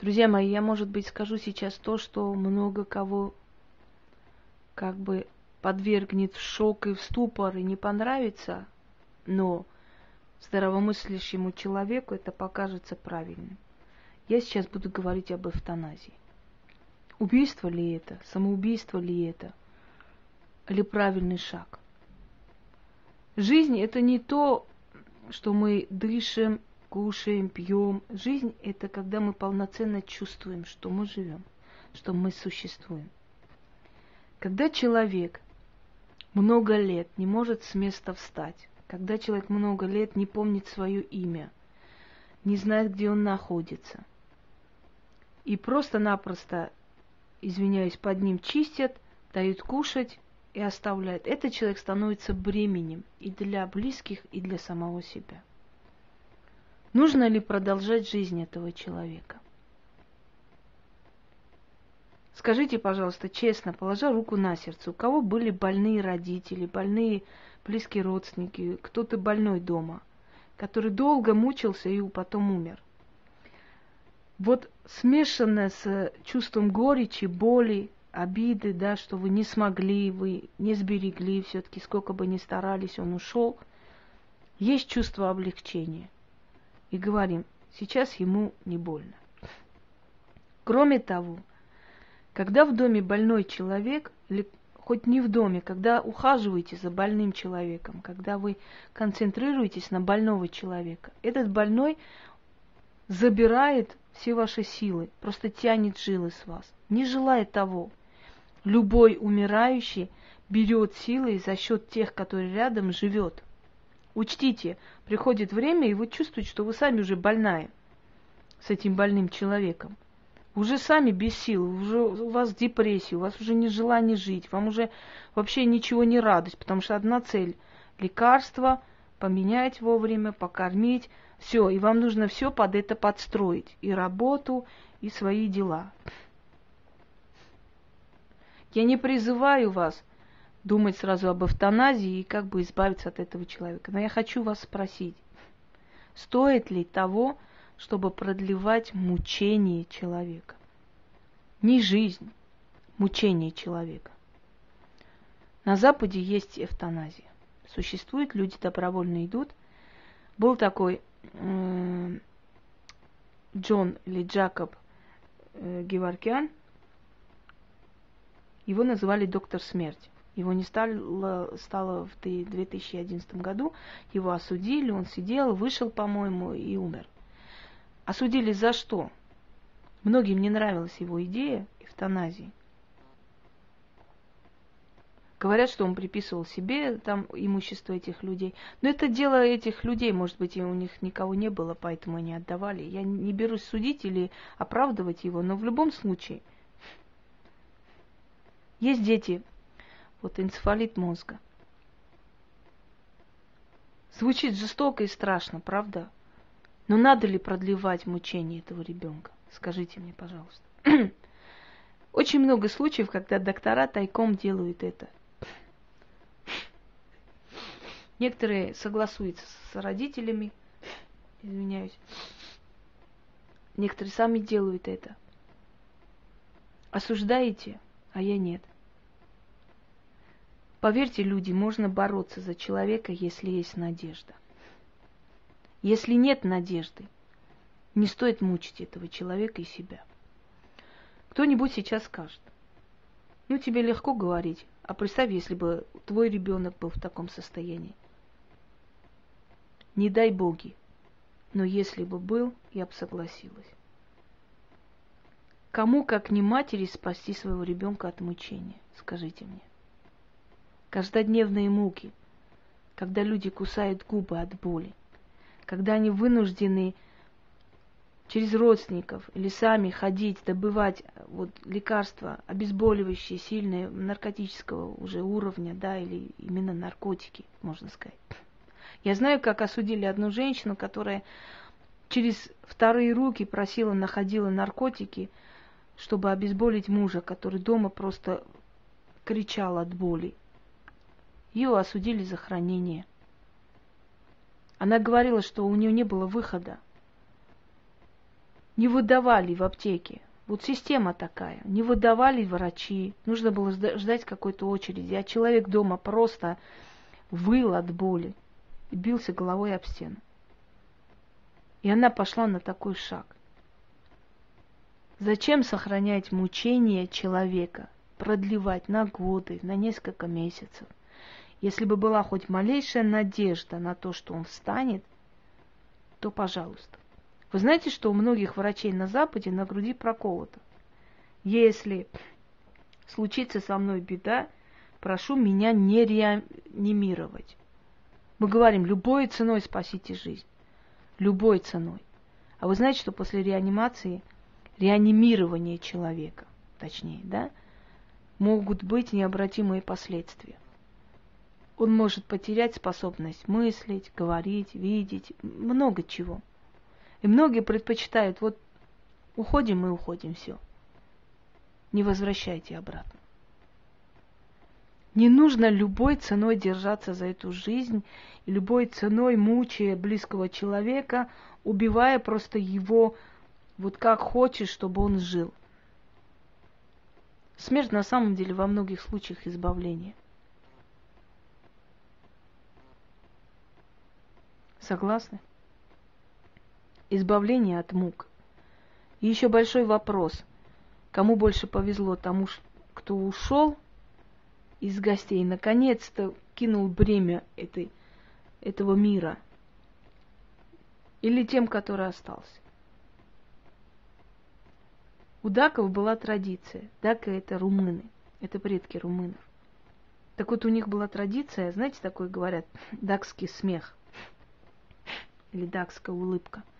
Друзья мои, я, может быть, скажу сейчас то, что много кого как бы подвергнет в шок и в ступор и не понравится, но здравомыслящему человеку это покажется правильным. Я сейчас буду говорить об эвтаназии. Убийство ли это? Самоубийство ли это? Или правильный шаг? Жизнь это не то, что мы дышим, кушаем, пьем. Жизнь это когда мы полноценно чувствуем, что мы живем, что мы существуем. Когда человек много лет не может с места встать, когда человек много лет не помнит свое имя, не знает, где он находится, и просто-напросто, извиняюсь, под ним чистят, дают кушать и оставляют, этот человек становится бременем и для близких, и для самого себя. Нужно ли продолжать жизнь этого человека? Скажите, пожалуйста, честно, положа руку на сердце, у кого были больные родители, больные близкие родственники, кто-то больной дома, который долго мучился и потом умер. Вот смешанное с чувством горечи, боли, обиды, да, что вы не смогли, вы не сберегли, все-таки сколько бы ни старались, он ушел, есть чувство облегчения. И говорим, сейчас ему не больно. Кроме того, когда в доме больной человек, или хоть не в доме, когда ухаживаете за больным человеком, когда вы концентрируетесь на больного человека, этот больной забирает все ваши силы, просто тянет жилы с вас, не желая того. Любой умирающий берет силы за счет тех, которые рядом живет. Учтите, приходит время, и вы чувствуете, что вы сами уже больная с этим больным человеком уже сами без сил, уже у вас депрессия, у вас уже не желание жить, вам уже вообще ничего не радость, потому что одна цель – лекарство, поменять вовремя, покормить, все, и вам нужно все под это подстроить, и работу, и свои дела. Я не призываю вас думать сразу об эвтаназии и как бы избавиться от этого человека, но я хочу вас спросить, стоит ли того, чтобы продлевать мучение человека. Не жизнь, мучение человека. На Западе есть эвтаназия. Существует, люди добровольно идут. Был такой э, Джон или Джакоб э, Геворкян. Его называли доктор смерти. Его не стало, стало в 2011 году. Его осудили, он сидел, вышел, по-моему, и умер. Осудили за что? Многим не нравилась его идея эвтаназии. Говорят, что он приписывал себе там имущество этих людей. Но это дело этих людей, может быть, и у них никого не было, поэтому они отдавали. Я не берусь судить или оправдывать его, но в любом случае есть дети, вот энцефалит мозга. Звучит жестоко и страшно, правда? Но надо ли продлевать мучение этого ребенка? Скажите мне, пожалуйста. Очень много случаев, когда доктора тайком делают это. Некоторые согласуются с родителями, извиняюсь. Некоторые сами делают это. Осуждаете, а я нет. Поверьте, люди, можно бороться за человека, если есть надежда. Если нет надежды, не стоит мучить этого человека и себя. Кто-нибудь сейчас скажет, ну тебе легко говорить, а представь, если бы твой ребенок был в таком состоянии. Не дай боги, но если бы был, я бы согласилась. Кому, как не матери, спасти своего ребенка от мучения? Скажите мне. Каждодневные муки, когда люди кусают губы от боли – когда они вынуждены через родственников или сами ходить, добывать вот лекарства, обезболивающие, сильные, наркотического уже уровня, да, или именно наркотики, можно сказать. Я знаю, как осудили одну женщину, которая через вторые руки просила, находила наркотики, чтобы обезболить мужа, который дома просто кричал от боли. Ее осудили за хранение – она говорила, что у нее не было выхода. не выдавали в аптеке. Вот система такая. Не выдавали врачи. Нужно было ждать какой-то очереди. А человек дома просто выл от боли и бился головой об стену. И она пошла на такой шаг. Зачем сохранять мучение человека, продлевать на годы, на несколько месяцев? Если бы была хоть малейшая надежда на то, что он встанет, то пожалуйста. Вы знаете, что у многих врачей на Западе на груди проколото? Если случится со мной беда, прошу меня не реанимировать. Мы говорим, любой ценой спасите жизнь. Любой ценой. А вы знаете, что после реанимации, реанимирования человека, точнее, да, могут быть необратимые последствия. Он может потерять способность мыслить, говорить, видеть, много чего. И многие предпочитают, вот уходим и уходим, все. Не возвращайте обратно. Не нужно любой ценой держаться за эту жизнь и любой ценой мучая близкого человека, убивая просто его вот как хочешь, чтобы он жил. Смерть на самом деле во многих случаях избавление. Согласны? избавление от мук. И еще большой вопрос. Кому больше повезло, тому, кто ушел из гостей, наконец-то кинул бремя этой, этого мира, или тем, который остался. У даков была традиция. Дака это румыны, это предки румынов. Так вот у них была традиция, знаете, такой говорят, дакский смех или дакская улыбка –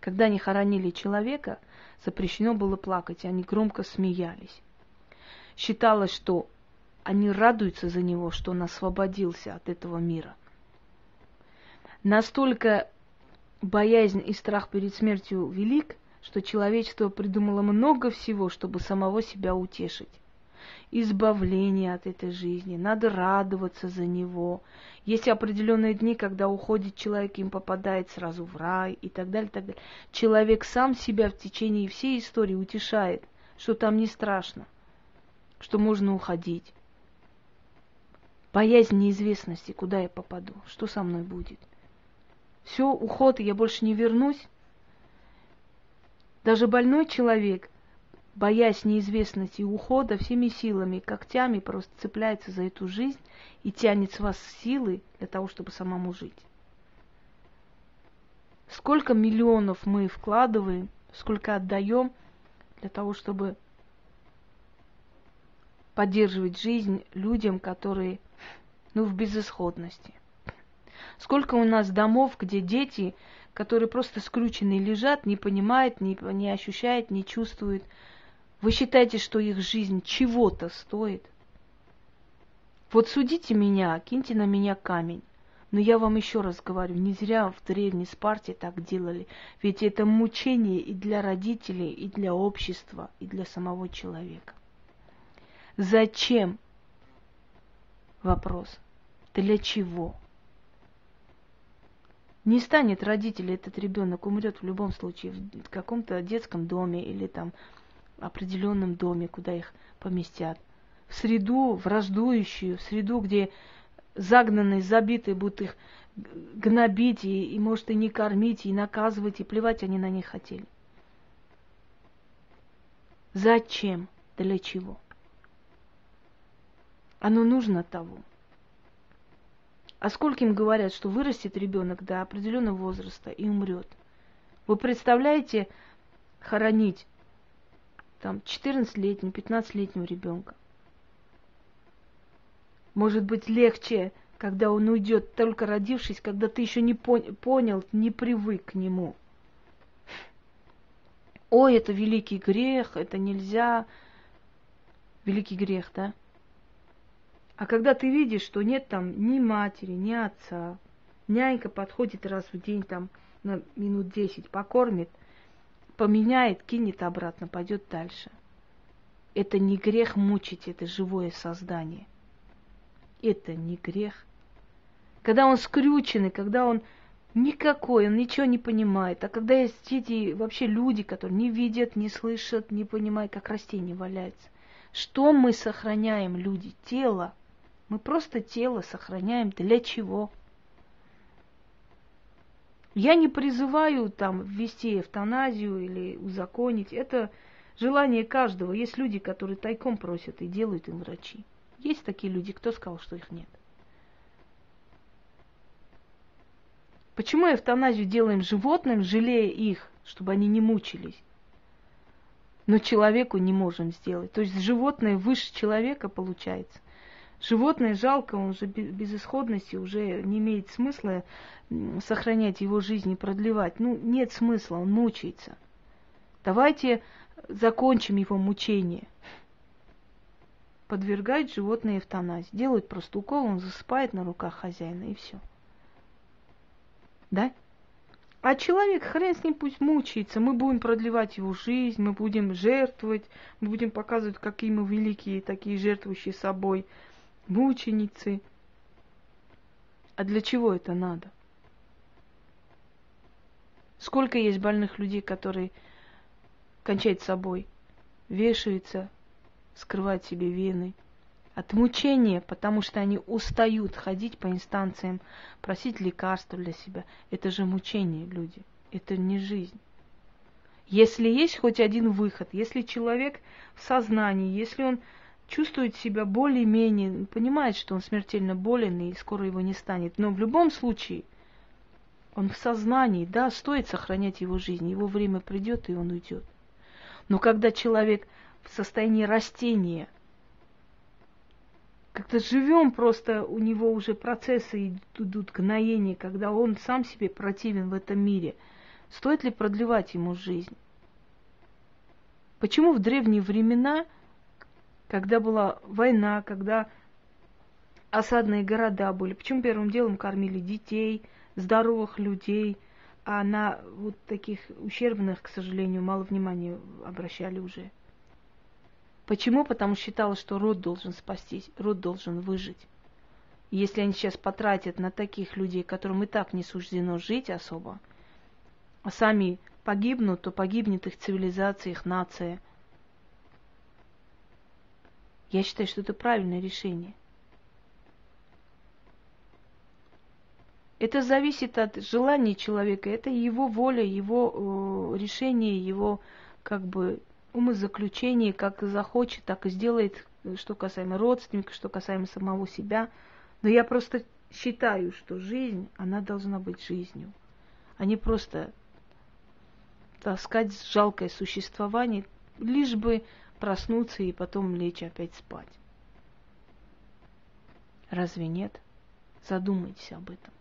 когда они хоронили человека, запрещено было плакать, и они громко смеялись. Считалось, что они радуются за него, что он освободился от этого мира. Настолько боязнь и страх перед смертью велик, что человечество придумало много всего, чтобы самого себя утешить избавление от этой жизни, надо радоваться за него. Есть определенные дни, когда уходит человек, им попадает сразу в рай и так далее, так далее. Человек сам себя в течение всей истории утешает, что там не страшно, что можно уходить. Боязнь неизвестности, куда я попаду, что со мной будет. Все, уход, я больше не вернусь. Даже больной человек – боясь неизвестности и ухода, всеми силами, когтями просто цепляется за эту жизнь и тянет с вас силы для того, чтобы самому жить. Сколько миллионов мы вкладываем, сколько отдаем для того, чтобы поддерживать жизнь людям, которые ну, в безысходности. Сколько у нас домов, где дети, которые просто скрученные лежат, не понимают, не, не ощущают, не чувствуют, вы считаете, что их жизнь чего-то стоит? Вот судите меня, киньте на меня камень. Но я вам еще раз говорю, не зря в древней Спарте так делали. Ведь это мучение и для родителей, и для общества, и для самого человека. Зачем? Вопрос. Для чего? Не станет родитель, этот ребенок умрет в любом случае в каком-то детском доме или там определенном доме, куда их поместят. В среду враждующую, в среду, где загнанные, забитые будут их гнобить и, и, может, и не кормить, и наказывать, и плевать они на них хотели. Зачем? Для чего? Оно нужно того. А сколько им говорят, что вырастет ребенок до определенного возраста и умрет? Вы представляете хоронить там 14-летнего, 15-летнего ребенка. Может быть легче, когда он уйдет, только родившись, когда ты еще не пон- понял, не привык к нему. Ой, это великий грех, это нельзя. Великий грех, да? А когда ты видишь, что нет там ни матери, ни отца, нянька подходит раз в день там на минут десять, покормит – поменяет, кинет обратно, пойдет дальше. Это не грех мучить это живое создание. Это не грех. Когда он скрюченный, когда он Никакой, он ничего не понимает. А когда есть эти вообще люди, которые не видят, не слышат, не понимают, как растение валяется. Что мы сохраняем, люди? Тело. Мы просто тело сохраняем. Для чего? Я не призываю там ввести эвтаназию или узаконить. Это желание каждого. Есть люди, которые тайком просят и делают им врачи. Есть такие люди, кто сказал, что их нет? Почему эвтаназию делаем животным, жалея их, чтобы они не мучились? Но человеку не можем сделать. То есть животное выше человека получается. Животное жалко, он же без исходности уже не имеет смысла сохранять его жизнь и продлевать. Ну, нет смысла, он мучается. Давайте закончим его мучение. Подвергают животное эвтаназии. Делают просто укол, он засыпает на руках хозяина и все. Да? А человек, хрен с ним пусть мучается, мы будем продлевать его жизнь, мы будем жертвовать, мы будем показывать, какие мы великие, такие жертвующие собой, мученицы. А для чего это надо? Сколько есть больных людей, которые кончают собой, вешаются, скрывают себе вены – от мучения, потому что они устают ходить по инстанциям, просить лекарства для себя. Это же мучение, люди. Это не жизнь. Если есть хоть один выход, если человек в сознании, если он чувствует себя более-менее, понимает, что он смертельно болен и скоро его не станет, но в любом случае он в сознании, да, стоит сохранять его жизнь, его время придет и он уйдет. Но когда человек в состоянии растения – как-то живем просто, у него уже процессы идут гноения, когда он сам себе противен в этом мире. Стоит ли продлевать ему жизнь? Почему в древние времена, когда была война, когда осадные города были, почему первым делом кормили детей, здоровых людей, а на вот таких ущербных, к сожалению, мало внимания обращали уже? Почему? Потому что считала, что род должен спастись, род должен выжить. Если они сейчас потратят на таких людей, которым и так не суждено жить особо, а сами погибнут, то погибнет их цивилизация, их нация. Я считаю, что это правильное решение. Это зависит от желания человека, это его воля, его э, решение, его как бы умозаключение, как захочет, так и сделает, что касаемо родственников, что касаемо самого себя. Но я просто считаю, что жизнь, она должна быть жизнью, а не просто таскать жалкое существование, лишь бы проснуться и потом лечь опять спать. Разве нет? Задумайтесь об этом.